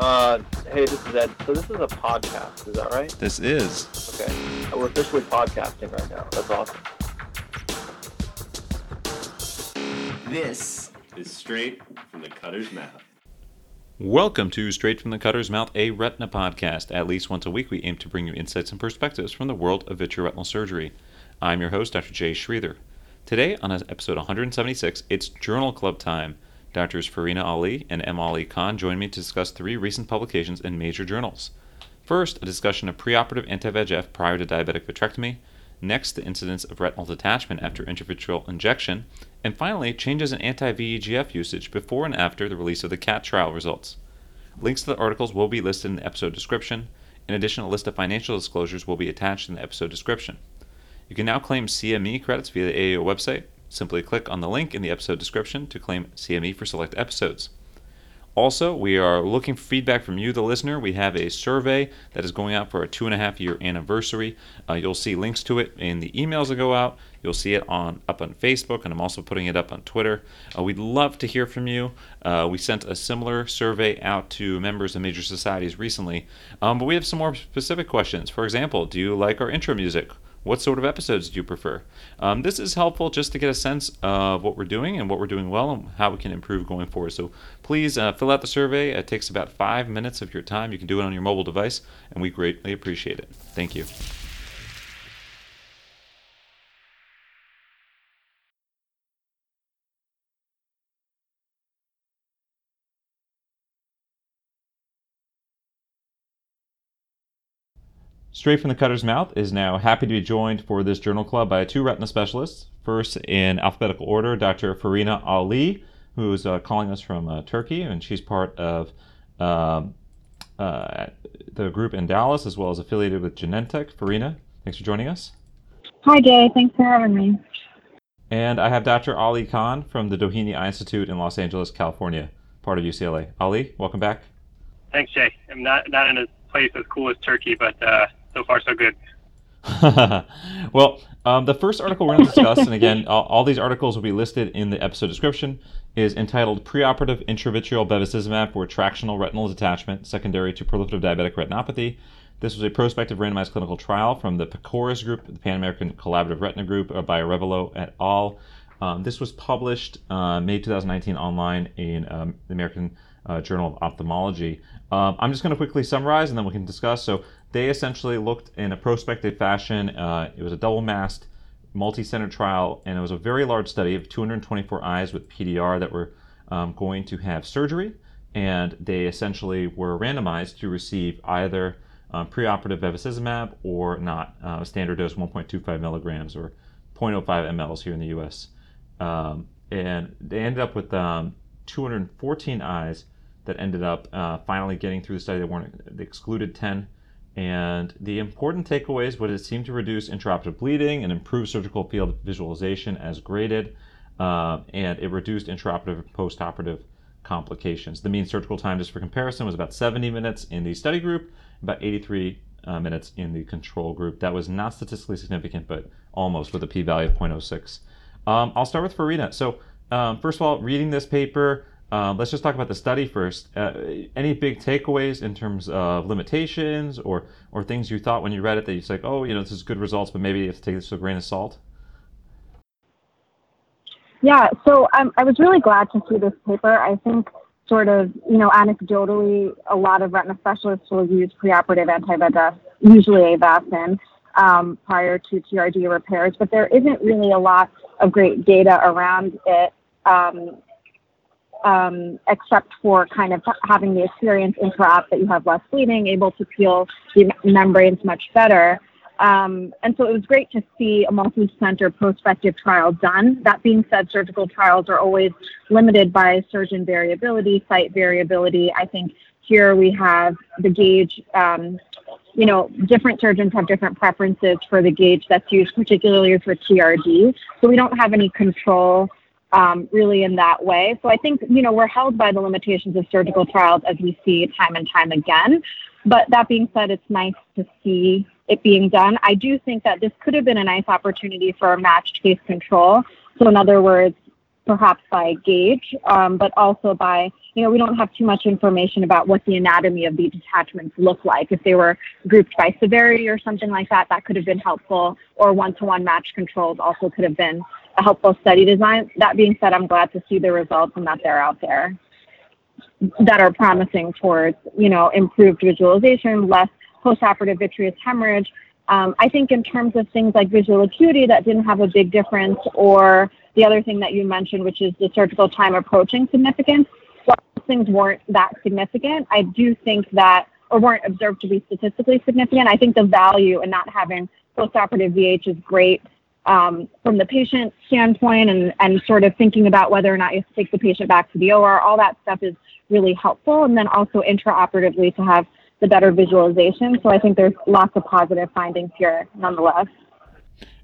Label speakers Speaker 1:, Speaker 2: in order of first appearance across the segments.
Speaker 1: Uh, hey, this is Ed. So this is a podcast, is that right?
Speaker 2: This is.
Speaker 1: Okay. We're officially podcasting right now. That's awesome.
Speaker 3: This is straight from the cutter's mouth.
Speaker 2: Welcome to Straight from the Cutter's Mouth, a retina podcast. At least once a week, we aim to bring you insights and perspectives from the world of vitreoretinal surgery. I'm your host, Dr. Jay Sridhar. Today, on episode 176, it's Journal Club time. Doctors Ferhina Ali and M. Ali Khan join me to discuss three recent publications in major journals. First, a discussion of preoperative anti VEGF prior to diabetic vitrectomy. Next, the incidence of retinal detachment after intravitreal injection. And finally, changes in anti VEGF usage before and after the release of the CATT trial results. Links to the articles will be listed in the episode description. An additional list of financial disclosures will be attached in the episode description. You can now claim CME credits via the AAO website. Simply click on the link in the episode description to claim CME for select episodes. Also, we are looking for feedback from you, the listener. We have a survey that is going out for our two and a half year anniversary. Uh, you'll see links to it in the emails that go out. You'll see it on up on Facebook, and I'm also putting it up on Twitter. Uh, we'd love to hear from you. Uh, we sent a similar survey out to members of major societies recently, um, but we have some more specific questions. For example, do you like our intro music? What sort of episodes do you prefer? Um, this is helpful just to get a sense of what we're doing and what we're doing well and how we can improve going forward. So please uh, fill out the survey. It takes about five minutes of your time. You can do it on your mobile device, and we greatly appreciate it. Thank you. Straight from the Cutter's Mouth is now happy to be joined for this journal club by two retina specialists. First, in alphabetical order, Dr. Ferhina Ali, who is uh, calling us from uh, Turkey, and she's part of um, uh, the group in Dallas as well as affiliated with Genentech. Ferhina, thanks for joining us.
Speaker 4: Hi, Jay. Thanks for having me.
Speaker 2: And I have Dr. Ali Khan from the Doheny Eye Institute in Los Angeles, California, part of UCLA. Ali, welcome back.
Speaker 5: Thanks, Jay. I'm not not in a place as cool as Turkey, but uh, so far so good.
Speaker 2: well, um, the first article we're going to discuss, and again, all, all, these articles will be listed in the episode description, is entitled Preoperative Intravitreal Bevacizumab for Tractional Retinal Detachment Secondary to Proliferative Diabetic Retinopathy. This was a prospective randomized clinical trial from the PACORES group, the Pan American Collaborative Retina Group, uh, by Arevalo et al. Um, this was published uh, May 2019 online in um, the American uh, Journal of Ophthalmology. Um, I'm just going to quickly summarize and then we can discuss. So, they essentially looked in a prospective fashion. Uh, it was a double masked, multi center trial, and it was a very large study of 224 eyes with PDR that were um, going to have surgery. And they essentially were randomized to receive either um, preoperative bevacizumab or not, uh, standard dose 1.25 milligrams or 0.05 mLs here in the US. Um, and they ended up with um, 214 eyes that ended up uh, finally getting through the study. They weren't they excluded 10 and the important takeaways would it seemed to reduce intraoperative bleeding and improve surgical field visualization as graded, uh, and it reduced intraoperative and postoperative complications. The mean surgical time, just for comparison, was about 70 minutes in the study group, about 83 uh, minutes in the control group. That was not statistically significant, but almost with a p-value of 0.06. Um, I'll start with Ferhina. So, um, first of all, reading this paper, um, let's just talk about the study first. Uh, any big takeaways in terms of limitations or or things you thought when you read it that you like, oh, you know, this is good results, but maybe you have to take this with a grain of salt?
Speaker 4: Yeah, so um, I was really glad to see this paper. I think sort of, you know, anecdotally, a lot of retina specialists will use preoperative anti-VEGF, usually Avastin, um, prior to TRD repairs, but there isn't really a lot of great data around it. Um, um, except for kind of having the experience intra that you have less bleeding, able to peel the membranes much better. Um, and so it was great to see a multi-center prospective trial done. That being said, surgical trials are always limited by surgeon variability, site variability. I think here we have the gauge. Um, you know, different surgeons have different preferences for the gauge that's used, particularly for TRD. So we don't have any control um, really in that way. So I think, you know, we're held by the limitations of surgical trials as we see time and time again. But that being said, it's nice to see it being done. I do think that this could have been a nice opportunity for a matched case control. So in other words, perhaps by gauge, um, but also by, you know, we don't have too much information about what the anatomy of these attachments look like. If they were grouped by severity or something like that, that could have been helpful, or one to one match controls also could have been a helpful study design. That being said, I'm glad to see the results and that they're out there that are promising towards, you know, improved visualization, less postoperative vitreous hemorrhage. Um, I think in terms of things like visual acuity, that didn't have a big difference, or the other thing that you mentioned, which is the surgical time approaching significance. While those things weren't that significant, I do think that, or weren't observed to be statistically significant, I think the value in not having postoperative VH is great um, from the patient standpoint and, and sort of thinking about whether or not you take the patient back to the OR, all that stuff is really helpful. And then also intraoperatively to have the better visualization. So I think there's lots of positive findings here nonetheless.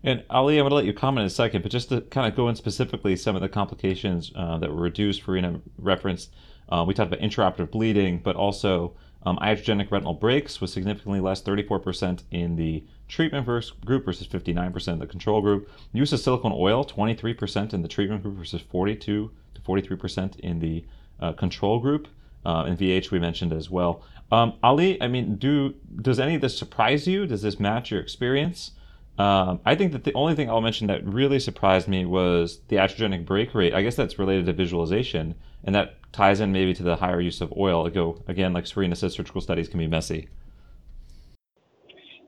Speaker 2: And Ali, I'm going to let you comment in a second, but just to kind of go in specifically some of the complications uh, that were reduced, Ferhina referenced. Uh, we talked about intraoperative bleeding, but also um, iatrogenic retinal breaks was significantly less, 34% in the treatment group versus 59% in the control group. Use of silicone oil, 23% in the treatment group versus 42 to 43% in the uh, control group. Uh, and VH we mentioned as well. Um, Ali, I mean, do does any of this surprise you? Does this match your experience? Um, I think that the only thing I'll mention that really surprised me was the iatrogenic break rate. I guess that's related to visualization, and that ties in maybe to the higher use of oil. Go again, like Serena says, surgical studies can be messy.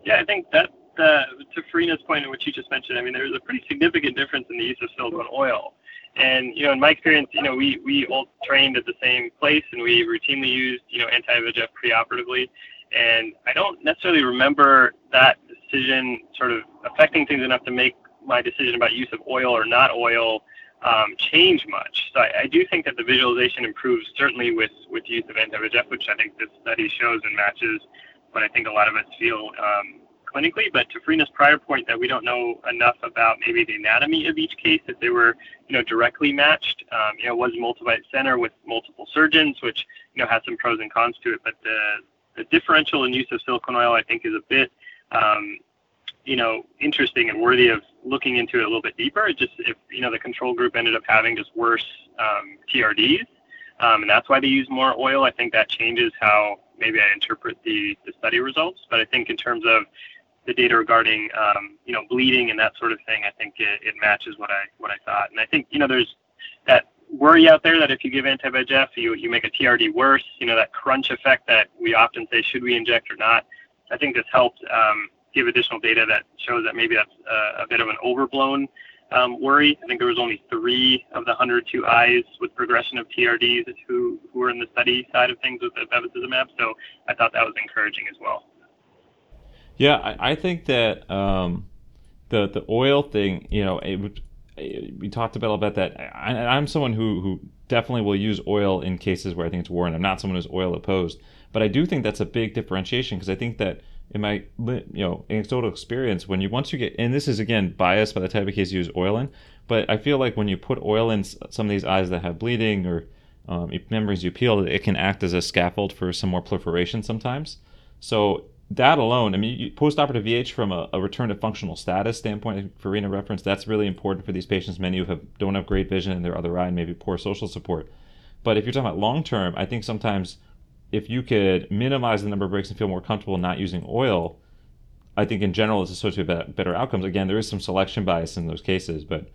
Speaker 5: Yeah, I think that uh, to Ferhina's point, in which you just mentioned, I mean, there's a pretty significant difference in the use of silicone oil. And you know, in my experience, you know, we we all trained at the same place, and we routinely used you know anti-VEGF preoperatively. And I don't necessarily remember that decision sort of affecting things enough to make my decision about use of oil or not oil um, change much. So I, I, do think that the visualization improves certainly with with use of anti-VEGF, which I think this study shows and matches what I think a lot of us feel um, clinically. But to Ferhina's prior point that we don't know enough about maybe the anatomy of each case, if they were, you know, directly matched, um, you know, was multiple at center with multiple surgeons, which, you know, has some pros and cons to it. But the, the differential in use of silicone oil, I think, is a bit, um, you know, interesting and worthy of looking into it a little bit deeper. Just if, you know, the control group ended up having just worse um, TRDs, um, and that's why they use more oil. I think that changes how maybe I interpret the, the study results. But I think in terms of the data regarding um, you know bleeding and that sort of thing, I think it, it matches what I what I thought. And I think you know there's that worry out there that if you give anti-VEGF, you you make a TRD worse. You know that crunch effect that we often say should we inject or not. I think this helped um, give additional data that shows that maybe that's a, a bit of an overblown um, worry. I think there was only three of the 102 eyes with progression of TRDs who, who were in the study side of things with the bevacizumab. So I thought that was encouraging as well.
Speaker 2: Yeah, I, I think that um, the the oil thing, you know, it, it, we talked about about that. I, I'm someone who who definitely will use oil in cases where I think it's warranted. I'm not someone who's oil opposed, but I do think that's a big differentiation because I think that in my you know anecdotal experience, when you once you get and this is again biased by the type of case you use oil in, but I feel like when you put oil in some of these eyes that have bleeding or um, membranes you peel, it can act as a scaffold for some more proliferation sometimes. So that alone, I mean, postoperative VH from a, a, return to functional status standpoint, Ferhina reference, that's really important for these patients. Many who have don't have great vision in their other eye and maybe poor social support. But if you're talking about long term, I think sometimes if you could minimize the number of breaks and feel more comfortable not using oil, I think in general it's associated with better outcomes. Again, there is some selection bias in those cases, but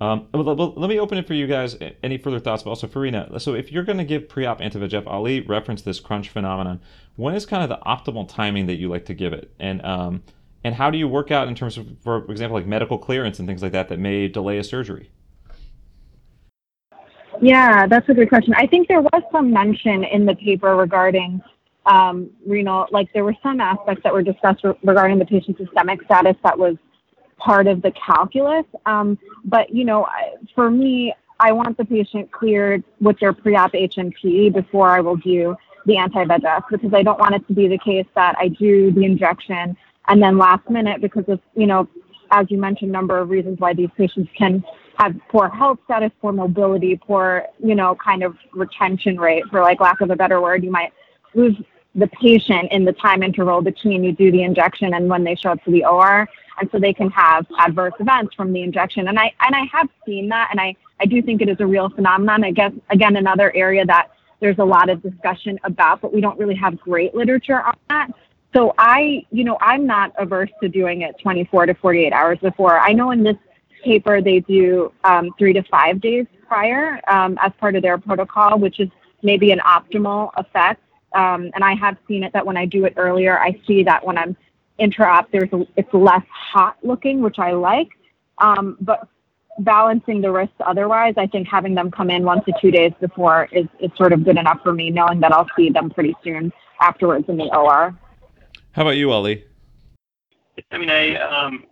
Speaker 2: um, let me open it for you guys. Any further thoughts? But also, Ferhina, so if you're going to give pre-op anti-VEGF, Ali referenced this crunch phenomenon. When is kind of the optimal timing that you like to give it? And um, and how do you work out in terms of, for example, like medical clearance and things like that that may delay a surgery?
Speaker 4: Yeah, that's a good question. I think there was some mention in the paper regarding um, renal, like there were some aspects that were discussed re- regarding the patient's systemic status that was part of the calculus. Um, but, you know, for me, I want the patient cleared with their pre-op H&P before I will do the anti-VEGF because I don't want it to be the case that I do the injection and then last minute because of, you know, as you mentioned, number of reasons why these patients can have poor health status, poor mobility, poor, you know, kind of retention rate, for like lack of a better word. You might lose the patient in the time interval between you do the injection and when they show up to the OR and so they can have adverse events from the injection. And I and I have seen that, and I I do think it is a real phenomenon. I guess, again, another area that there's a lot of discussion about, but we don't really have great literature on that. So I, you know, I'm not averse to doing it 24 to 48 hours before. I know in this paper they do um, three to five days prior um, as part of their protocol, which is maybe an optimal effect. Um, and I have seen it that when I do it earlier, I see that when I'm intra-op, there's a, it's less hot looking, which I like. Um, but balancing the risks otherwise, I think having them come in one to two days before is, is sort of good enough for me, knowing that I'll see them pretty soon afterwards in the OR.
Speaker 2: How about you, Ellie?
Speaker 5: I mean, I um,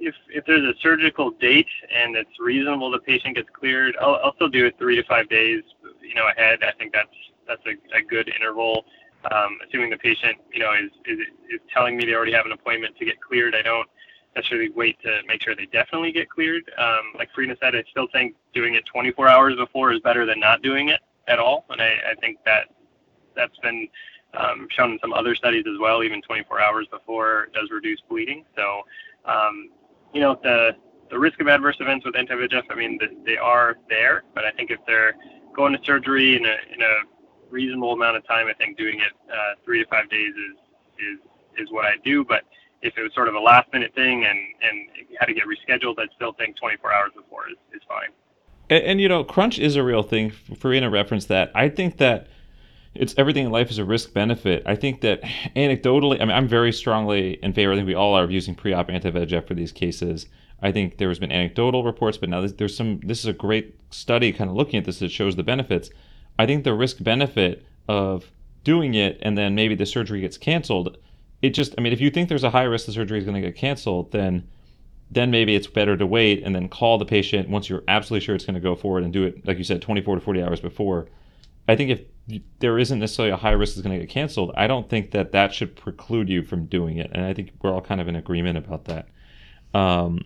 Speaker 5: if if there's a surgical date and it's reasonable the patient gets cleared, I'll, I'll still do it three to five days, you know, ahead. I think that's that's a, a good interval. Um, assuming the patient, you know, is, is is telling me they already have an appointment to get cleared, I don't necessarily wait to make sure they definitely get cleared. Um, like Ferhina said, I still think doing it 24 hours before is better than not doing it at all, and I, I think that that's been um, shown in some other studies as well. Even 24 hours before does reduce bleeding. So, um, you know, the the risk of adverse events with anti-VEGF, I mean, they are there, but I think if they're going to surgery in a in a reasonable amount of time, I think doing it uh, three to five days is is is what I do. But if it was sort of a last minute thing and and had to get rescheduled, I'd still think 24 hours before is, is fine.
Speaker 2: And, and you know, crunch is a real thing. Ferhina reference that. I think that it's everything in life is a risk benefit. I think that anecdotally, I mean, I'm very strongly in favor. I think we all are of using pre-op anti-VEGF for these cases. I think there has been anecdotal reports, but now there's some. This is a great study, kind of looking at this that shows the benefits. I think the risk benefit of doing it and then maybe the surgery gets canceled. It just, I mean, if you think there's a high risk the surgery is going to get canceled, then then maybe it's better to wait and then call the patient once you're absolutely sure it's going to go forward and do it, like you said, 24 to 40 hours before. I think if there isn't necessarily a high risk it's going to get canceled, I don't think that that should preclude you from doing it. And I think we're all kind of in agreement about that. Um,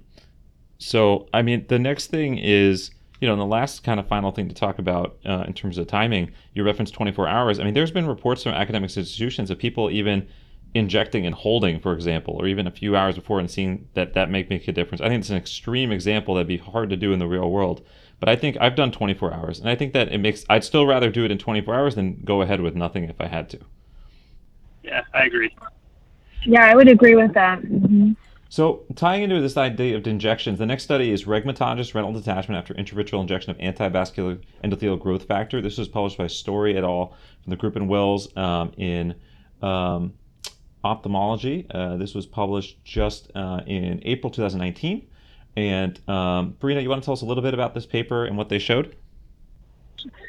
Speaker 2: so, I mean, the next thing is, you know, and the last kind of final thing to talk about uh, in terms of timing, you referenced 24 hours. I mean, there's been reports from academic institutions of people even injecting and holding, for example, or even a few hours before and seeing that that make make a difference. I think it's an extreme example that'd be hard to do in the real world. But I think I've done 24 hours, and I think that it makes. I'd still rather do it in 24 hours than go ahead with nothing if I had to.
Speaker 5: Yeah, I agree.
Speaker 4: Yeah, I would agree with that. Mm-hmm.
Speaker 2: So, tying into this idea of injections, the next study is rhegmatogenous retinal detachment after intravitreal injection of antivascular endothelial growth factor. This was published by Storey et al. from the group in Wills um, in um, ophthalmology. Uh, this was published just uh, in April 2019. And um, Ferhina, you want to tell us a little bit about this paper and what they showed?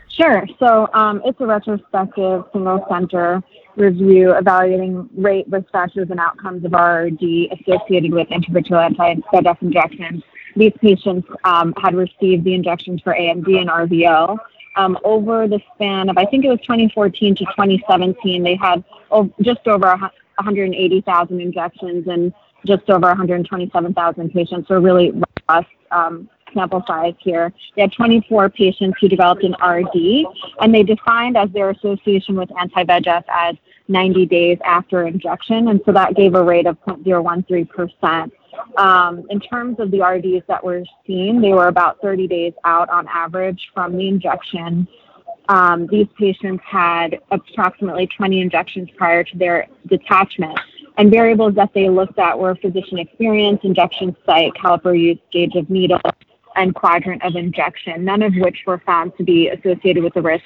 Speaker 4: Sure. So um, it's a retrospective single center review evaluating rate, risk factors, and outcomes of RRD associated with intravitreal anti-VEGF injections. These patients um, had received the injections for AMD and RVO. Um, over the span of, I think it was 2014 to 2017, they had just over 180,000 injections and just over 127,000 patients. So really robust um, sample size here. They had 24 patients who developed an RD, and they defined as their association with anti-VEGF as 90 days after injection, and so that gave a rate of 0.013%. Um, in terms of the RDs that were seen, they were about 30 days out on average from the injection. Um, these patients had approximately 20 injections prior to their detachment. And variables that they looked at were physician experience, injection site, caliper use, gauge of needle, and quadrant of injection, none of which were found to be associated with the risk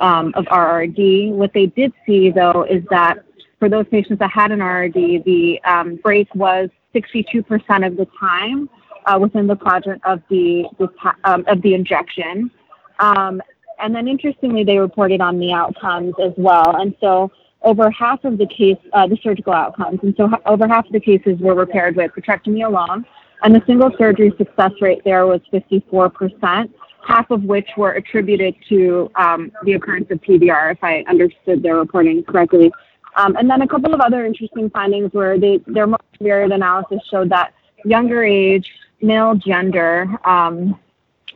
Speaker 4: um, of RRD. What they did see, though, is that for those patients that had an RRD, the um, break was 62% of the time uh, within the quadrant of the, the um, of the injection. Um, and then interestingly, they reported on the outcomes as well. And so over half of the case, uh, the surgical outcomes, and so over half of the cases were repaired with vitrectomy alone, and the single surgery success rate there was 54%, half of which were attributed to um, the occurrence of PVR, if I understood their reporting correctly. Um, and then a couple of other interesting findings were they, their multivariate analysis showed that younger age, male gender, um,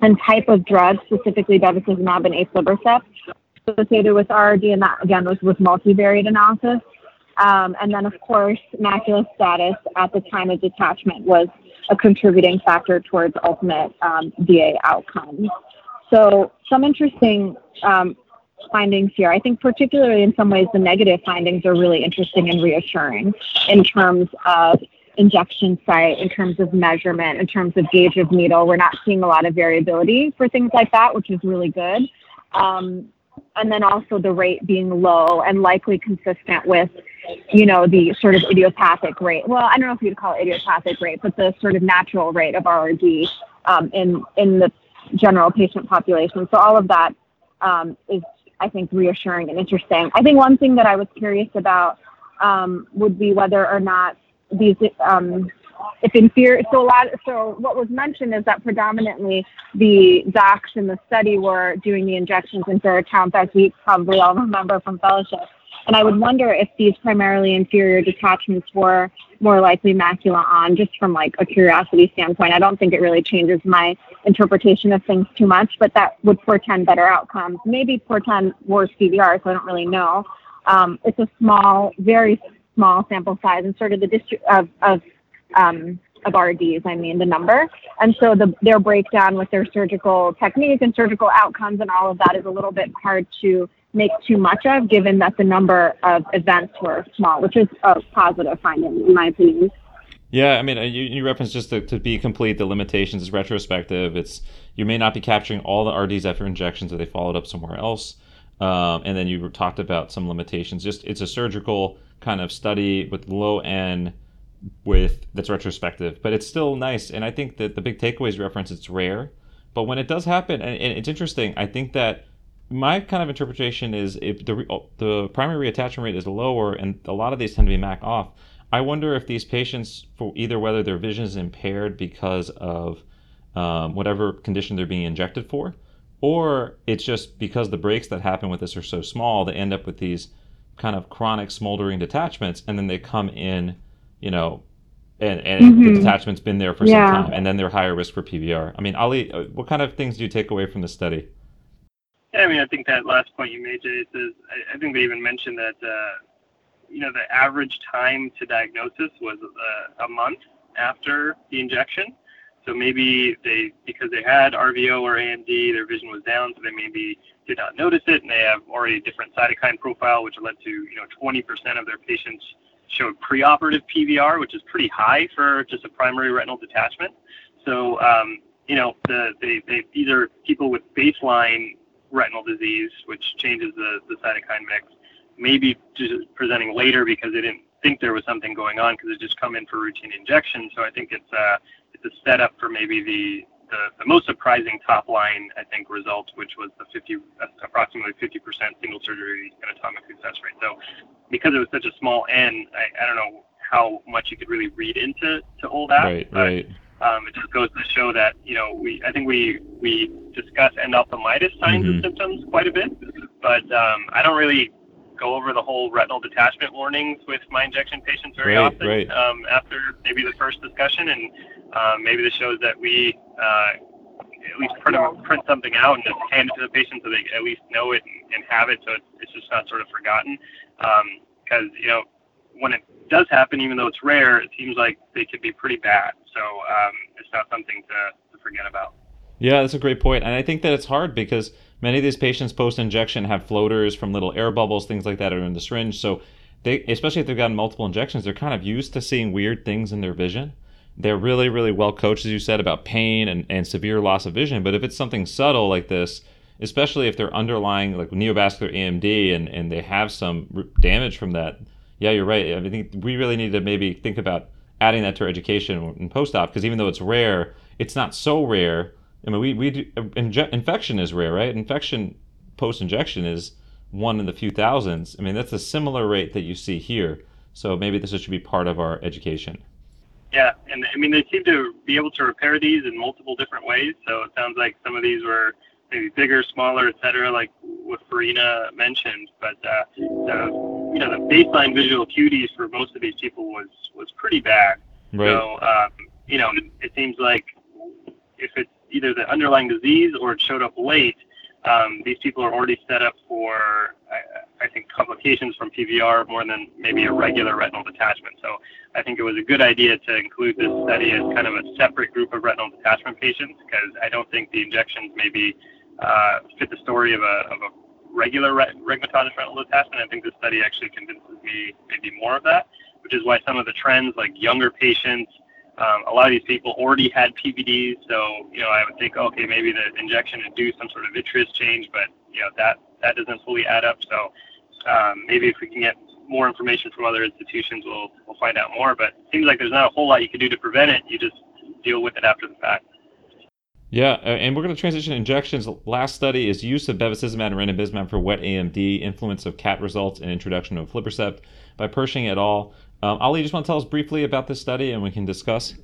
Speaker 4: and type of drug, specifically bevacizumab and aflibercept, associated with RD, and that again was with multivariate analysis. Um, and then, of course, macular status at the time of detachment was a contributing factor towards ultimate um, VA outcomes. So some interesting um, findings here. I think particularly in some ways the negative findings are really interesting and reassuring in terms of injection site, in terms of measurement, in terms of gauge of needle. We're not seeing a lot of variability for things like that, which is really good. Um, and then also the rate being low and likely consistent with, you know, the sort of idiopathic rate. Well, I don't know if you'd call it idiopathic rate, but the sort of natural rate of RRD um, in in the general patient population. So all of that um, is, I think, reassuring and interesting. I think one thing that I was curious about um, would be whether or not these um, if inferior, so a lot, so what was mentioned is that predominantly the docs in the study were doing the injections into in count, as we probably all remember from fellowship. And I would wonder if these primarily inferior detachments were more likely macula on, just from like a curiosity standpoint. I don't think it really changes my interpretation of things too much, but that would portend better outcomes. Maybe portend worse PVR, so I don't really know. Um, it's a small, very small sample size, and sort of the district of, of um, of RDs, I mean the number. And so the, their breakdown with their surgical technique and surgical outcomes and all of that is a little bit hard to make too much of, given that the number of events were small, which is a positive finding in my opinion.
Speaker 2: Yeah, I mean, uh, you, you referenced just to, to be complete, the limitations is retrospective. It's you may not be capturing all the RDs after injections, or they followed up somewhere else. Um, and then you talked about some limitations. Just it's a surgical kind of study with low N with that's retrospective, but it's still nice. And I think that the big takeaways reference it's rare, but when it does happen, and, and it's interesting. I think that my kind of interpretation is if the the primary reattachment rate is lower, and a lot of these tend to be MAC off. I wonder if these patients, for either whether their vision is impaired because of um, whatever condition they're being injected for, or it's just because the breaks that happen with this are so small, they end up with these kind of chronic smoldering detachments, and then they come in you know, and, and mm-hmm. the detachment's been there for yeah. some time, and then they're higher risk for PVR. I mean, Ali, uh, what kind of things do you take away from the study?
Speaker 5: Yeah, I mean, I think that last point you made, Jay, is I, I think they even mentioned that uh, you know the average time to diagnosis was uh, a month after the injection. So maybe they, because they had RVO or AMD, their vision was down, so they maybe did not notice it, and they have already a different cytokine profile, which led to you know 20% of their patients showed preoperative PVR, which is pretty high for just a primary retinal detachment. So, um, you know, the, they, they, these are people with baseline retinal disease, which changes the, the cytokine mix, maybe just presenting later because they didn't think there was something going on because they just come in for routine injection. So I think it's a, uh, it's a setup for maybe the, the, the most surprising top line, I think, result, which was the 50, approximately 50% single surgery anatomic success rate. So because it was such a small n, I, I don't know how much you could really read into to all that.
Speaker 2: Right, but, right.
Speaker 5: Um, it just goes to show that you know we I think we we discuss endophthalmitis signs mm-hmm. and symptoms quite a bit, but um, I don't really go over the whole retinal detachment warnings with my injection patients very
Speaker 2: right,
Speaker 5: often
Speaker 2: right.
Speaker 5: Um, after maybe the first discussion, and maybe this shows that we uh, at least print, print something out and just hand it to the patient so they at least know it and, and have it, so it's, it's just not sort of forgotten. Because um, you know, when it does happen, even though it's rare, it seems like they could be pretty bad. So um, it's not something to, to forget about.
Speaker 2: Yeah, that's a great point, and I think that it's hard because many of these patients post injection have floaters from little air bubbles, things like that, are in the syringe. So they, especially if they've gotten multiple injections, they're kind of used to seeing weird things in their vision. They're really, really well coached, as you said, about pain and, and severe loss of vision. But if it's something subtle like this, especially if they're underlying like neovascular AMD and, and they have some damage from that, yeah, you're right. I think we really need to maybe think about adding that to our education in post-op because even though it's rare, it's not so rare. I mean, we, we do, uh, inje- infection is rare, right? Infection post-injection is one in the few thousands. I mean, that's a similar rate that you see here. So maybe this should be part of our education.
Speaker 5: Yeah, and I mean they seem to be able to repair these in multiple different ways. So it sounds like some of these were maybe bigger, smaller, etc., like what Ferhina mentioned. But uh, the you know the baseline visual acuities for most of these people was was pretty bad.
Speaker 2: Right.
Speaker 5: So um, you know it seems like if it's either the underlying disease or it showed up late, um, these people are already set up for. I, I think, complications from PVR more than maybe a regular retinal detachment. So I think it was a good idea to include this study as kind of a separate group of retinal detachment patients because I don't think the injections maybe uh, fit the story of a, of a regular ret- retinal detachment. I think this study actually convinces me maybe more of that, which is why some of the trends like younger patients, um, a lot of these people already had PVDs, so you know I would think, okay, maybe the injection induced some sort of vitreous change, but you know that that doesn't fully add up. So um, maybe if we can get more information from other institutions, we'll we'll find out more. But it seems like there's not a whole lot you can do to prevent it. You just deal with it after the fact.
Speaker 2: Yeah, and we're going to transition injections. Last study is use of bevacizumab and ranibizumab for wet AMD, influence of CATT results, and introduction of aflibercept by Pershing et al. Um, Ali, just want to tell us briefly about this study and we can discuss?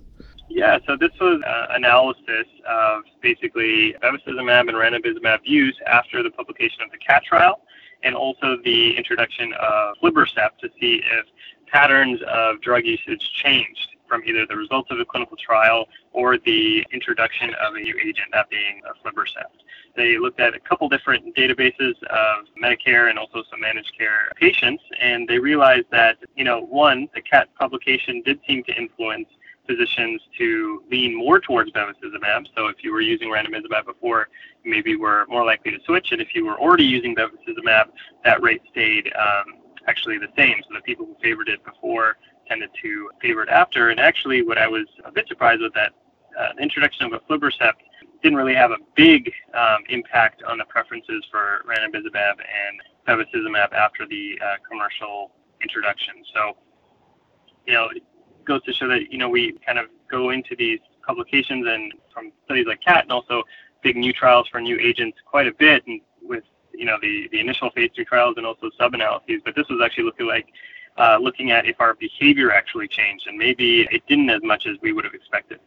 Speaker 5: Yeah, so this was uh, analysis of basically bevacizumab and ranibizumab use after the publication of the CATT trial and also the introduction of aflibercept to see if patterns of drug usage changed from either the results of the clinical trial or the introduction of a new agent, that being aflibercept. They looked at a couple different databases of Medicare and also some managed care patients, and they realized that, you know, one, the CATT publication did seem to influence physicians to lean more towards bevacizumab. So if you were using ranibizumab before, maybe were more likely to switch, and if you were already using bevacizumab, that rate stayed um, actually the same. So the people who favored it before tended to favor it after. And actually, what I was a bit surprised with that uh, introduction of aflibercept didn't really have a big um, impact on the preferences for ranibizumab and bevacizumab after the uh, commercial introduction. So, you know, it goes to show that you know we kind of go into these publications and from studies like CATT and also big new trials for new agents quite a bit and with you know the the initial phase three trials and also sub analyses. But this was actually looking like uh, looking at if our behavior actually changed, and maybe it didn't as much as we would have expected.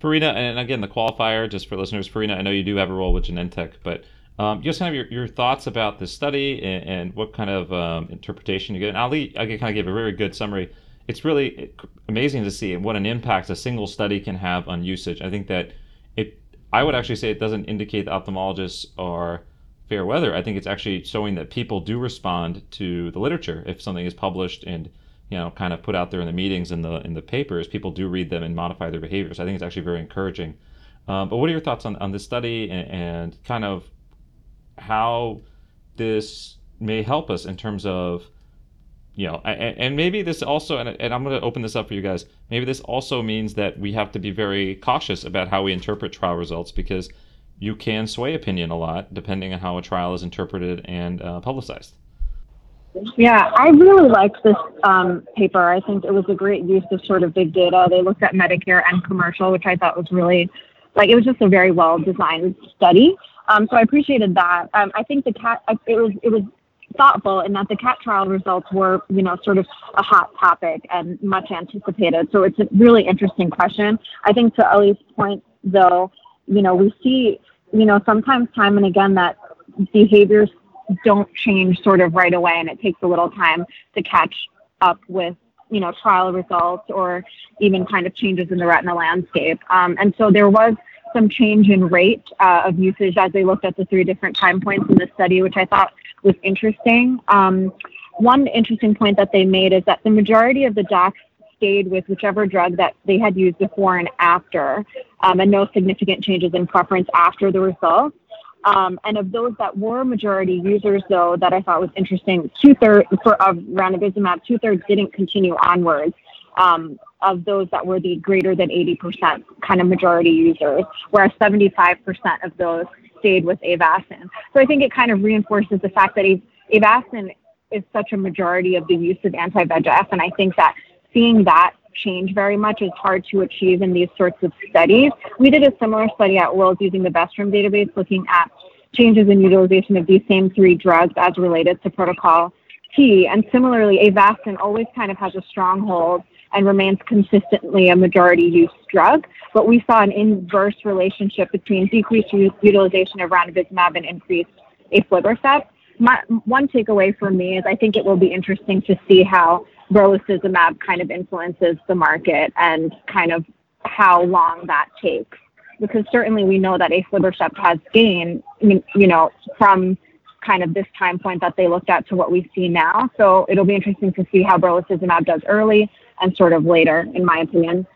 Speaker 2: Ferhina, and again, the qualifier, just for listeners, Ferhina, I know you do have a role with Genentech, but um, just kind of your, your thoughts about this study and, and what kind of um, interpretation you get. And Ali, I can kind of gave a very good summary. It's really amazing to see what an impact a single study can have on usage. I think that it, I would actually say it doesn't indicate that ophthalmologists are fair weather. I think it's actually showing that people do respond to the literature if something is published and you know kind of put out there in the meetings and the in the papers. People do read them and modify their behaviors. I think it's actually very encouraging. Um, but what are your thoughts on, on this study and, and kind of how this may help us in terms of you know and, and maybe this also and, and i'm going to open this up for you guys maybe this also means that we have to be very cautious about how we interpret trial results because you can sway opinion a lot depending on how a trial is interpreted and uh, publicized.
Speaker 4: Yeah, I really liked this um, paper. I think it was a great use of sort of big data. They looked at Medicare and commercial, which I thought was really, like, it was just a very well designed study. Um, so I appreciated that. Um, I think the CATT, it was, it was thoughtful in that the CATT trial results were, you know, sort of a hot topic and much anticipated. So it's a really interesting question. I think to Ali's point, though, you know, we see, you know, sometimes time and again that behaviors don't change sort of right away and it takes a little time to catch up with you know trial results or even kind of changes in the retina landscape um, and so there was some change in rate uh, of usage as they looked at the three different time points in the study which i thought was interesting um, one interesting point that they made is that the majority of the docs stayed with whichever drug that they had used before and after, um, and no significant changes in preference after the results. Um, and of those that were majority users, though, that I thought was interesting, two thirds for of ranibizumab, two thirds didn't continue onwards. Um, of those that were the greater than 80% kind of majority users, whereas 75% of those stayed with Avastin. So I think it kind of reinforces the fact that Avastin is such a majority of the use of anti-VEGF, and I think that seeing that change very much is hard to achieve in these sorts of studies. We did a similar study at Wills using the Vestrum database looking at changes in utilization of these same three drugs as related to protocol T. And similarly, Avastin always kind of has a stronghold and remains consistently a majority use drug. But we saw an inverse relationship between decreased utilization of ranibizumab and increased aflibercept. My, one takeaway for me is I think it will be interesting to see how brolucizumab kind of influences the market and kind of how long that takes. Because certainly we know that aflibercept has gained, you know, from kind of this time point that they looked at to what we see now. So it'll be interesting to see how brolucizumab does early and sort of later, in my opinion.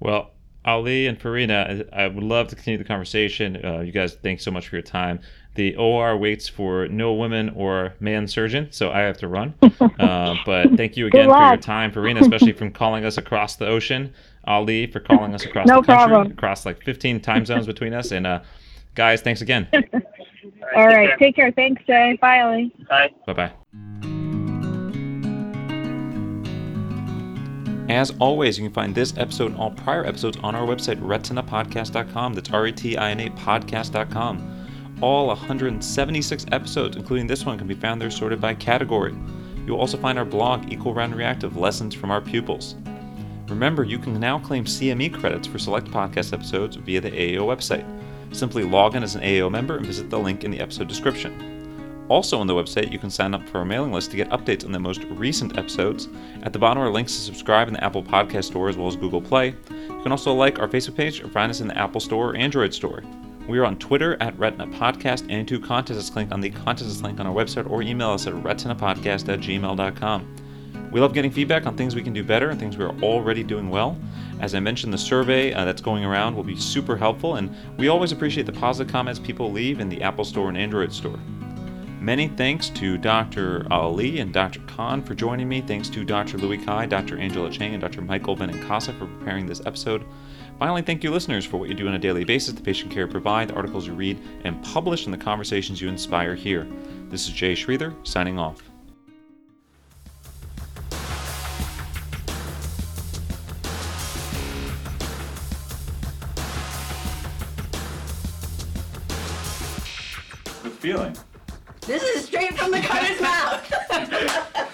Speaker 2: Well, Ali and Ferhina, I would love to continue the conversation. Uh, you guys, thanks so much for your time. The OR waits for no women or man surgeon, so I have to run. Uh, but thank you again for your time, Ferhina, especially from calling us across the ocean. Ali for calling us across
Speaker 4: no
Speaker 2: the country,
Speaker 4: problem.
Speaker 2: across like 15 time zones between us. And uh, guys, thanks again.
Speaker 5: All right.
Speaker 4: All
Speaker 5: take care.
Speaker 4: Take care. Thanks, Jay. Bye, Ellie.
Speaker 5: Bye.
Speaker 2: Bye bye. As always, you can find this episode and all prior episodes on our website, retinapodcast.com. That's R E T I N A podcast.com. All 176 episodes, including this one, can be found there sorted by category. You'll also find our blog, Equal Round Reactive Lessons from Our Pupils. Remember, you can now claim CME credits for select podcast episodes via the AAO website. Simply log in as an AAO member and visit the link in the episode description. Also on the website, you can sign up for our mailing list to get updates on the most recent episodes. At the bottom are links to subscribe in the Apple Podcast Store as well as Google Play. You can also like our Facebook page or find us in the Apple Store or Android Store. We are on Twitter at Retina Podcast and to contact us, click on the contact us link on our website or email us at retinapodcast at gmail.com. We love getting feedback on things we can do better and things we are already doing well. As I mentioned, the survey uh, that's going around will be super helpful, and we always appreciate the positive comments people leave in the Apple Store and Android Store. Many thanks to Dr. Ali and Dr. Khan for joining me. Thanks to Dr. Louis Cai, Dr. Angela Chang, and Dr. Michael Benincasa for preparing this episode. Finally, thank you, listeners, for what you do on a daily basis, the patient care you provide, the articles you read, and publish, and the conversations you inspire here. This is Jay Sridhar, signing off.
Speaker 3: Good feeling.
Speaker 6: This is straight from the cutter's mouth.